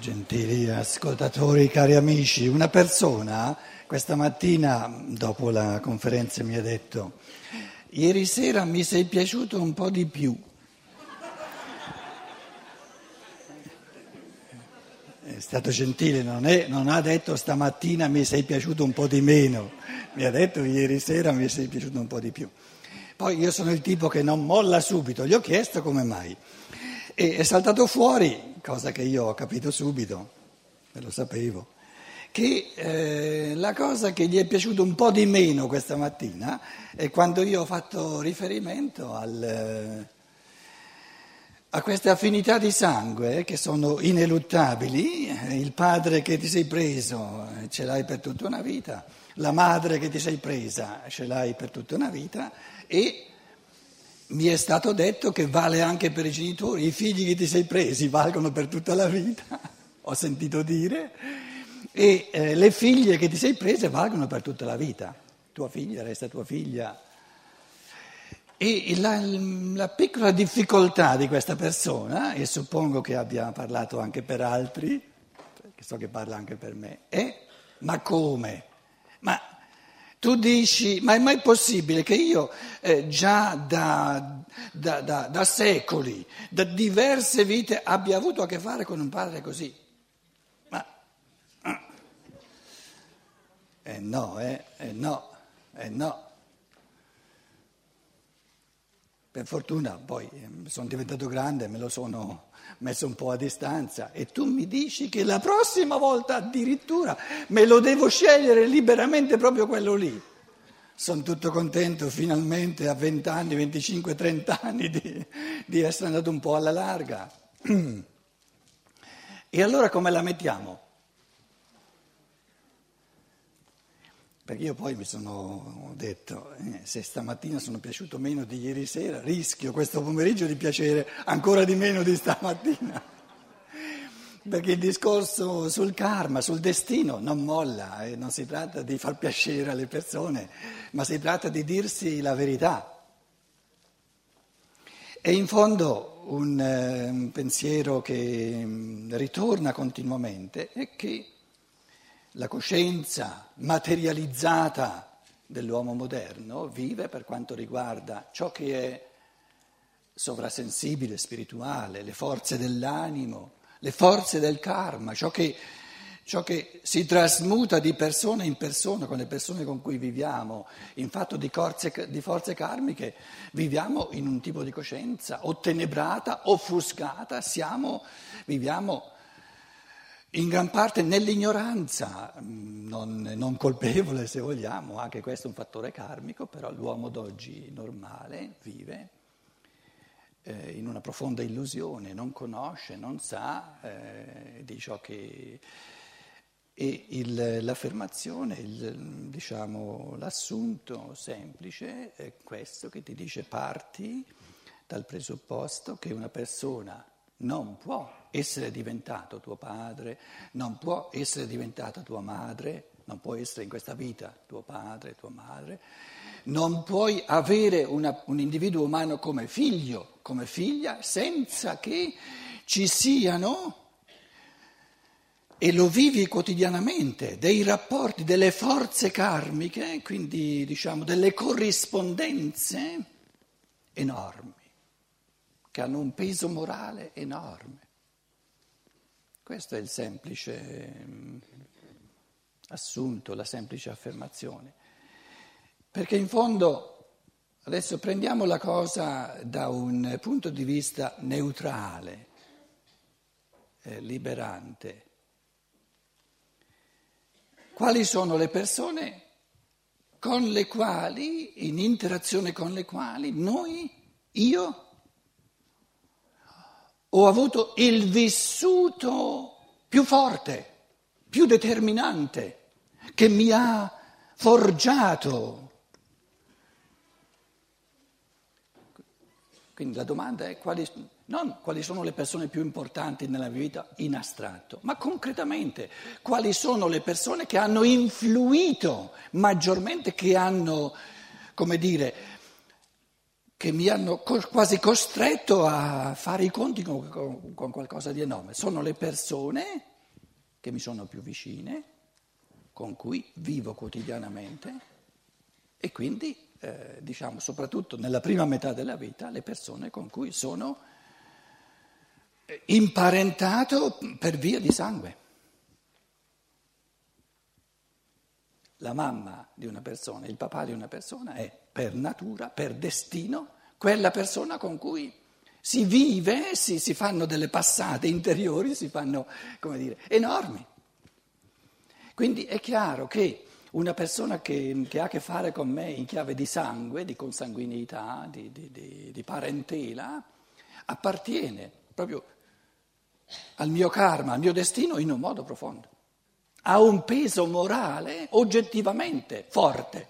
Gentili ascoltatori, cari amici, una persona questa mattina dopo la conferenza mi ha detto, ieri sera mi sei piaciuto un po' di più. È stato gentile, non, è, non ha detto stamattina mi sei piaciuto un po' di meno, mi ha detto ieri sera mi sei piaciuto un po' di più. Poi io sono il tipo che non molla subito, gli ho chiesto come mai. E è saltato fuori, cosa che io ho capito subito, e lo sapevo, che eh, la cosa che gli è piaciuta un po' di meno questa mattina è quando io ho fatto riferimento al, eh, a queste affinità di sangue che sono ineluttabili, il padre che ti sei preso eh, ce l'hai per tutta una vita, la madre che ti sei presa ce l'hai per tutta una vita e mi è stato detto che vale anche per i genitori, i figli che ti sei presi valgono per tutta la vita, ho sentito dire, e eh, le figlie che ti sei prese valgono per tutta la vita, tua figlia resta tua figlia. E la, la piccola difficoltà di questa persona, e suppongo che abbia parlato anche per altri, che so che parla anche per me, è ma come? Ma tu dici, ma è mai possibile che io eh, già da, da, da, da, secoli, da diverse vite, abbia avuto a che fare con un padre così? Ma... Eh no, eh, eh no, eh no. Per fortuna poi ehm, sono diventato grande, me lo sono messo un po' a distanza e tu mi dici che la prossima volta addirittura me lo devo scegliere liberamente proprio quello lì. Sono tutto contento finalmente a 20 anni, 25, 30 anni di, di essere andato un po' alla larga. E allora come la mettiamo? Perché io poi mi sono detto, eh, se stamattina sono piaciuto meno di ieri sera, rischio questo pomeriggio di piacere ancora di meno di stamattina. Perché il discorso sul karma, sul destino non molla e non si tratta di far piacere alle persone, ma si tratta di dirsi la verità. E in fondo un, eh, un pensiero che mm, ritorna continuamente è che la coscienza materializzata dell'uomo moderno vive per quanto riguarda ciò che è sovrasensibile, spirituale, le forze dell'animo, le forze del karma, ciò che, ciò che, si trasmuta di persona in persona con le persone con cui viviamo, in fatto di, corze, di forze karmiche, viviamo in un tipo di coscienza ottenebrata, offuscata, siamo, viviamo in gran parte nell'ignoranza, mm, non, non, colpevole se vogliamo, anche questo è un fattore karmico, però l'uomo d'oggi normale vive eh, in una profonda illusione, non conosce, non sa eh, di ciò che... E il, l'affermazione, il, diciamo, l'assunto semplice è questo che ti dice parti dal presupposto che una persona non può essere diventato tuo padre, non può essere diventata tua madre, non può essere in questa vita tuo padre, tua madre, non puoi avere una, un individuo umano come figlio, come figlia, senza che ci siano, e lo vivi quotidianamente, dei rapporti, delle forze karmiche, quindi diciamo delle corrispondenze enormi che hanno un peso morale enorme. Questo è il semplice mm, assunto, la semplice affermazione. Perché in fondo, adesso prendiamo la cosa da un punto di vista neutrale, eh, liberante. Quali sono le persone con le quali, in interazione con le quali noi, io, ho avuto il vissuto più forte, più determinante, che mi ha forgiato. Quindi la domanda è quali, non quali sono le persone più importanti nella mia vita in astratto, ma concretamente quali sono le persone che hanno influito maggiormente, che hanno, come dire, che mi hanno quasi costretto a fare i conti con, con, qualcosa di enorme. Sono le persone che mi sono più vicine, con cui vivo quotidianamente e quindi, eh, diciamo, soprattutto nella prima metà della vita, le persone con cui sono eh, imparentato per via di sangue. La mamma di una persona, il papà di una persona è per natura, per destino, quella persona con cui si vive, si, si fanno delle passate interiori, si fanno, come dire, enormi. Quindi è chiaro che una persona che, che, ha a che fare con me in chiave di sangue, di consanguineità, di, di, di, di parentela, appartiene proprio al mio karma, al mio destino in un modo profondo. Ha un peso morale oggettivamente forte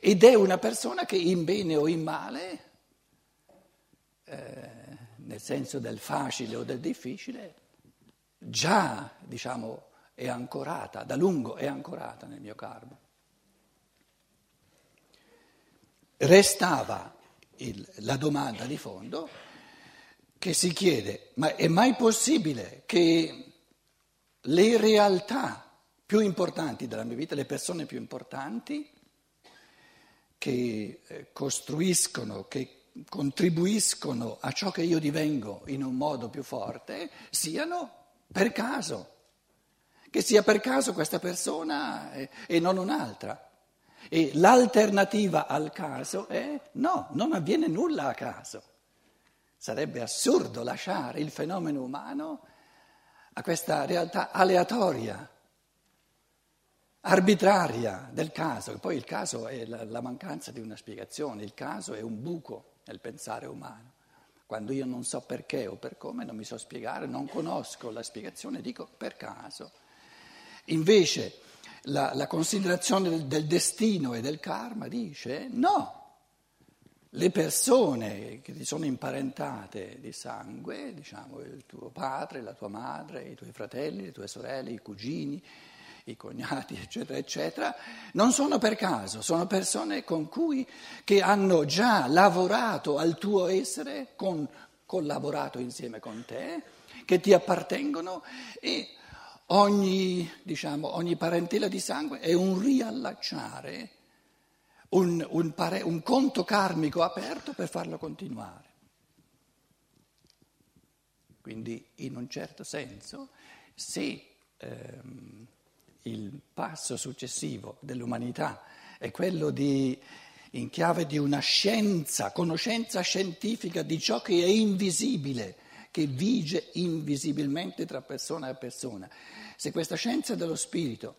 ed è una persona che in bene o in male, eh, nel senso del facile o del difficile, già diciamo è ancorata, da lungo è ancorata nel mio karma. Restava il, la domanda di fondo che si chiede, ma è mai possibile che le realtà più importanti della mia vita, le persone più importanti, che eh, costruiscono, che contribuiscono a ciò che io divengo in un modo più forte, siano per caso? che sia per caso questa persona e, e non un'altra. E l'alternativa al caso è no, non avviene nulla a caso. Sarebbe assurdo lasciare il fenomeno umano a questa realtà aleatoria, arbitraria del caso. E poi il caso è la, la mancanza di una spiegazione, il caso è un buco nel pensare umano. Quando io non so perché o per come, non mi so spiegare, non conosco la spiegazione, dico per caso. Invece la, la considerazione del, del destino e del karma dice no, le persone che ti sono imparentate di sangue, diciamo il tuo padre, la tua madre, i tuoi fratelli, le tue sorelle, i cugini, i cognati, eccetera, eccetera, non sono per caso, sono persone con cui che hanno già lavorato al tuo essere, con, collaborato insieme con te, che ti appartengono e Ogni, diciamo, ogni parentela di sangue è un riallacciare, un, un, pare, un conto karmico aperto per farlo continuare. Quindi, in un certo senso, se ehm, il passo successivo dell'umanità è quello di, in chiave di una scienza, conoscenza scientifica di ciò che è invisibile, che vige invisibilmente tra persona e persona. Se questa scienza dello spirito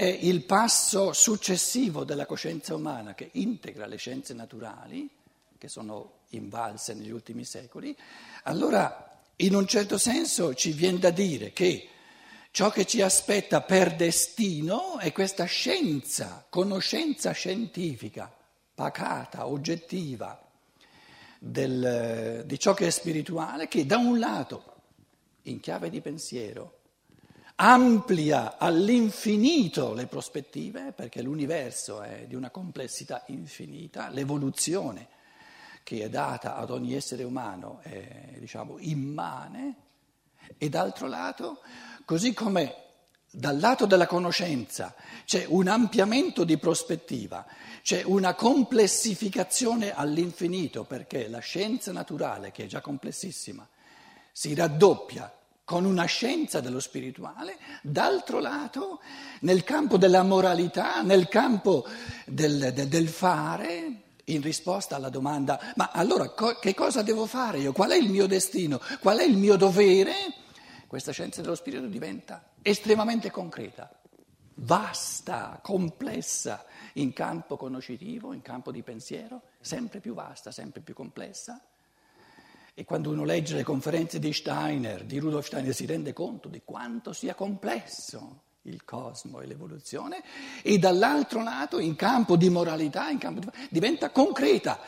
è il passo successivo della coscienza umana che integra le scienze naturali, che sono invalse negli ultimi secoli, allora in un certo senso ci viene da dire che ciò che ci aspetta per destino è questa scienza, conoscenza scientifica, pacata, oggettiva, del, di ciò che è spirituale, che da un lato, in chiave di pensiero, amplia all'infinito le prospettive, perché l'universo è di una complessità infinita, l'evoluzione che è data ad ogni essere umano è diciamo, immane, e d'altro lato, così come dal lato della conoscenza c'è un ampliamento di prospettiva, c'è una complessificazione all'infinito perché la scienza naturale, che è già complessissima, si raddoppia con una scienza dello spirituale, d'altro lato nel campo della moralità, nel campo del, del, del fare, in risposta alla domanda ma allora co- che cosa devo fare io? Qual è il mio destino? Qual è il mio dovere? Questa scienza dello spirito diventa estremamente concreta, vasta, complessa in campo conoscitivo, in campo di pensiero, sempre più vasta, sempre più complessa. E quando uno legge le conferenze di Steiner, di Rudolf Steiner, si rende conto di quanto sia complesso il cosmo e l'evoluzione, e dall'altro lato, in campo di moralità, campo di... diventa concreta.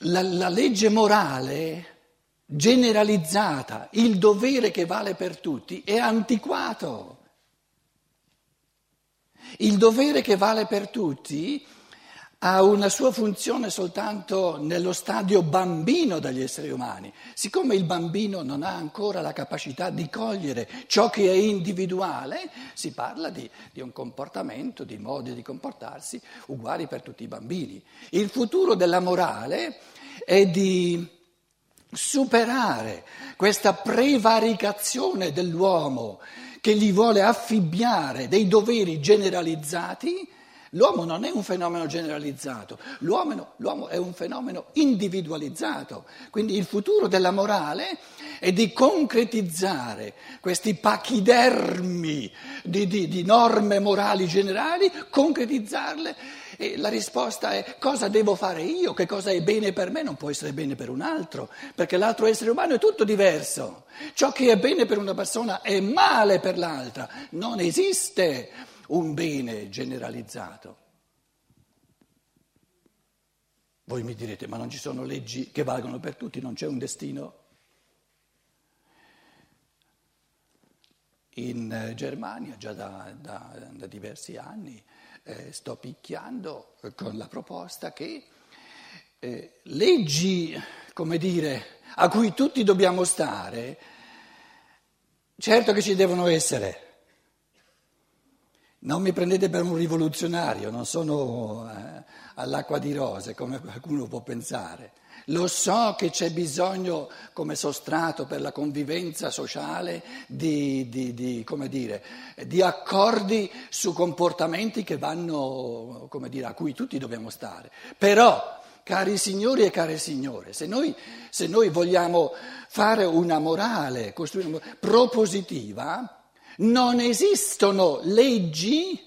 La, la legge morale generalizzata, il dovere che vale per tutti, è antiquato. Il dovere che vale per tutti ha una sua funzione soltanto nello stadio bambino degli esseri umani. Siccome il bambino non ha ancora la capacità di cogliere ciò che è individuale, si parla di, di un comportamento, di modi di comportarsi uguali per tutti i bambini. Il futuro della morale è di superare questa prevaricazione dell'uomo che gli vuole affibbiare dei doveri generalizzati L'uomo non è un fenomeno generalizzato, l'uomo, l'uomo, è un fenomeno individualizzato. Quindi il futuro della morale è di concretizzare questi pachidermi di, di, di norme morali generali, concretizzarle e la risposta è cosa devo fare io, che cosa è bene per me non può essere bene per un altro, perché l'altro essere umano è tutto diverso. Ciò che è bene per una persona è male per l'altra, non esiste un bene generalizzato. Voi mi direte, ma non ci sono leggi che valgono per tutti, non c'è un destino? In eh, Germania, già da, da, da diversi anni, eh, sto picchiando con la proposta che eh, leggi, come dire, a cui tutti dobbiamo stare, certo che ci devono essere, non mi prendete per un rivoluzionario, non sono eh, all'acqua di rose come qualcuno può pensare. Lo so che c'è bisogno come sostrato per la convivenza sociale di, di, di, dire, di accordi su comportamenti che vanno, dire, a cui tutti dobbiamo stare. Però, cari signori e care signore, se noi, se noi vogliamo fare una morale, costruire una morale propositiva, non esistono leggi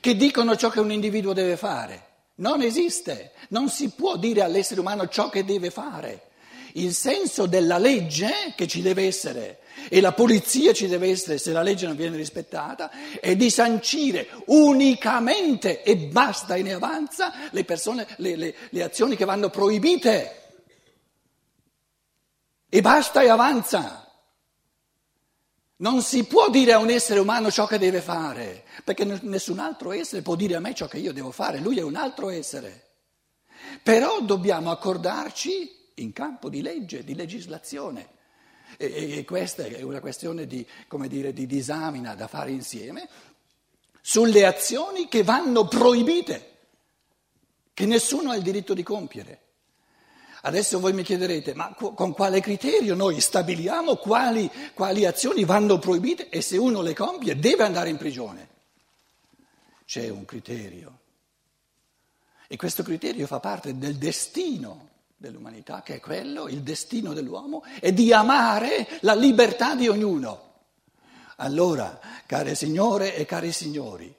che dicono ciò che un individuo deve fare. Non esiste. Non si può dire all'essere umano ciò che deve fare. Il senso della legge che ci deve essere e la polizia ci deve essere se la legge non viene rispettata è di sancire unicamente e basta e ne avanza le, persone, le, le, le azioni che vanno proibite. E basta e avanza. Non si può dire a un essere umano ciò che deve fare, perché nessun altro essere può dire a me ciò che io devo fare, lui è un altro essere. Però dobbiamo accordarci in campo di legge, di legislazione. E, e questa è una questione di, dire, di disamina da fare insieme sulle azioni che vanno proibite, che nessuno ha il diritto di compiere. Adesso voi mi chiederete, ma con quale criterio noi stabiliamo quali, quali azioni vanno proibite e se uno le compie deve andare in prigione? C'è un criterio e questo criterio fa parte del destino dell'umanità, che è quello, il destino dell'uomo, è di amare la libertà di ognuno. Allora, care signore e cari signori,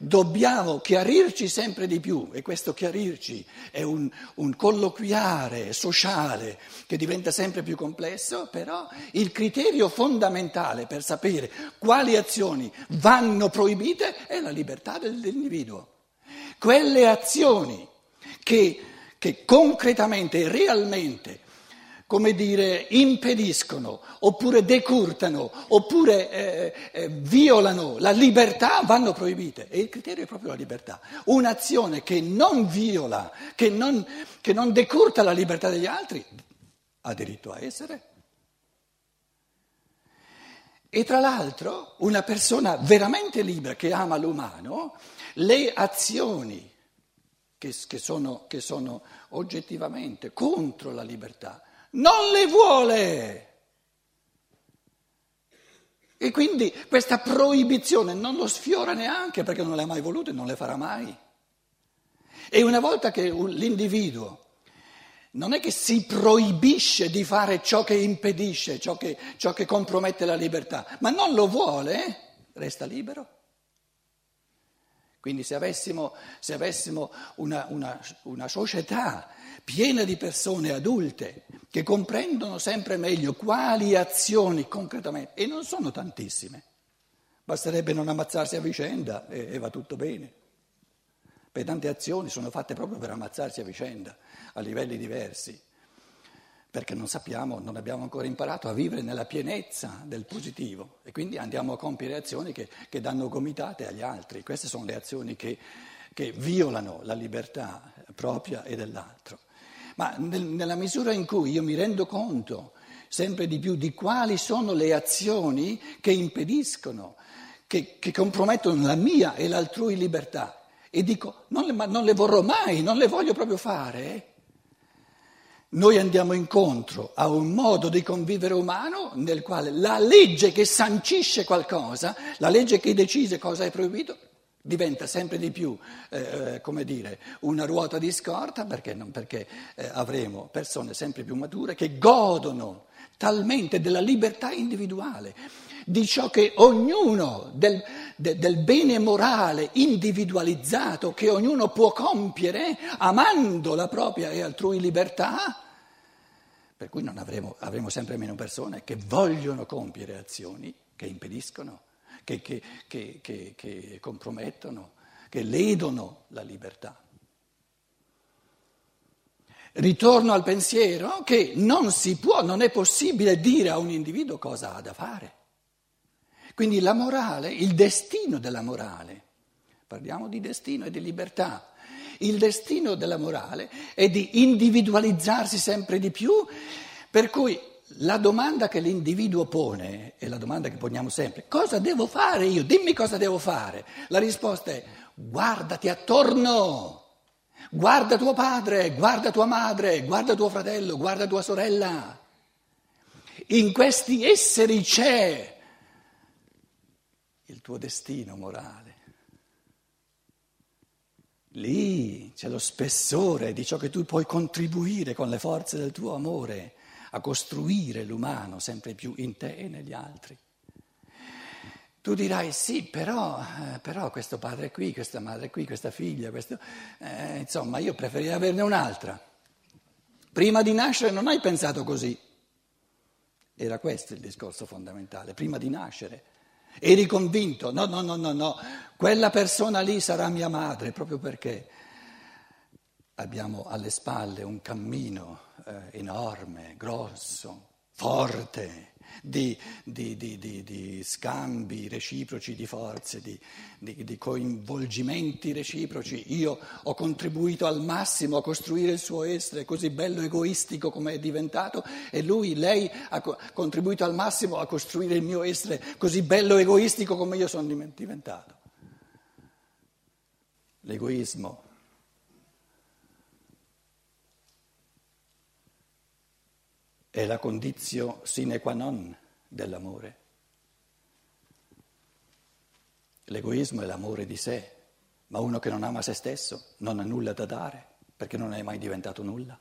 Dobbiamo chiarirci sempre di più e questo chiarirci è un, un, colloquiare sociale che diventa sempre più complesso, però il criterio fondamentale per sapere quali azioni vanno proibite è la libertà dell'individuo. Quelle azioni che, che concretamente e realmente come dire, impediscono, oppure decurtano, oppure eh, eh, violano la libertà, vanno proibite. E il criterio è proprio la libertà. Un'azione che non viola, che non, che non decurta la libertà degli altri, ha diritto a essere. E tra l'altro una persona veramente libera che ama l'umano, le azioni che, che, sono, che sono oggettivamente contro la libertà, non le vuole. E quindi questa proibizione non lo sfiora neanche perché non le ha mai volute non le farà mai. E una volta che l'individuo non è che si proibisce di fare ciò che impedisce, ciò che, ciò che compromette la libertà, ma non lo vuole, resta libero. Quindi se avessimo, se avessimo una, una, una società piena di persone adulte che comprendono sempre meglio quali azioni concretamente, e non sono tantissime, basterebbe non ammazzarsi a vicenda e, e va tutto bene. Per tante azioni sono fatte proprio per ammazzarsi a vicenda, a livelli diversi, perché non sappiamo, non abbiamo ancora imparato a vivere nella pienezza del positivo e quindi andiamo a compiere azioni che, che danno gomitate agli altri. Queste sono le azioni che che violano la libertà propria e dell'altro. Ma nel, nella misura in cui io mi rendo conto sempre di più di quali sono le azioni che impediscono, che, che compromettono la mia e l'altrui libertà, e dico non le, non le vorrò mai, non le voglio proprio fare, noi andiamo incontro a un modo di convivere umano nel quale la legge che sancisce qualcosa, la legge che decide cosa è proibito, diventa sempre di più, eh, eh, come dire, una ruota di scorta, perché, non, perché eh, avremo persone sempre più mature che godono talmente della libertà individuale, di ciò che ognuno, del, de, del bene morale individualizzato che ognuno può compiere amando la propria e altrui libertà, per cui avremo, avremo sempre meno persone che vogliono compiere azioni che impediscono, che, che, che, che compromettono, che ledono la libertà. Ritorno al pensiero che non si può, non è possibile dire a un individuo cosa ha da fare. Quindi la morale, il destino della morale, parliamo di destino e di libertà, il destino della morale è di individualizzarsi sempre di più, per cui la domanda che l'individuo pone è la domanda che poniamo sempre, cosa devo fare io? Dimmi cosa devo fare. La risposta è guardati attorno. Guarda tuo padre, guarda tua madre, guarda tuo fratello, guarda tua sorella. In questi esseri c'è il tuo destino morale. Lì c'è lo spessore di ciò che tu puoi contribuire con le forze del tuo amore a costruire l'umano sempre più in te e negli altri. Tu dirai sì, però, eh, però questo padre qui, questa madre qui, questa figlia, questo, eh, insomma io preferirei averne un'altra. Prima di nascere non hai pensato così. Era questo il discorso fondamentale, prima di nascere. Eri convinto, no, no, no, no, no, quella persona lì sarà mia madre, proprio perché abbiamo alle spalle un cammino eh, enorme, grosso, forte, di, di, di, di, scambi reciproci di forze, di, coinvolgimenti reciproci. Io ho contribuito al massimo a costruire il suo essere così bello egoistico come è diventato e lui, lei ha contribuito al massimo a costruire il mio essere così bello egoistico come io sono diventato. L'egoismo è la condizione sine qua non dell'amore. L'egoismo è l'amore di sé, ma uno che non ama se stesso non ha nulla da dare perché non è mai diventato nulla.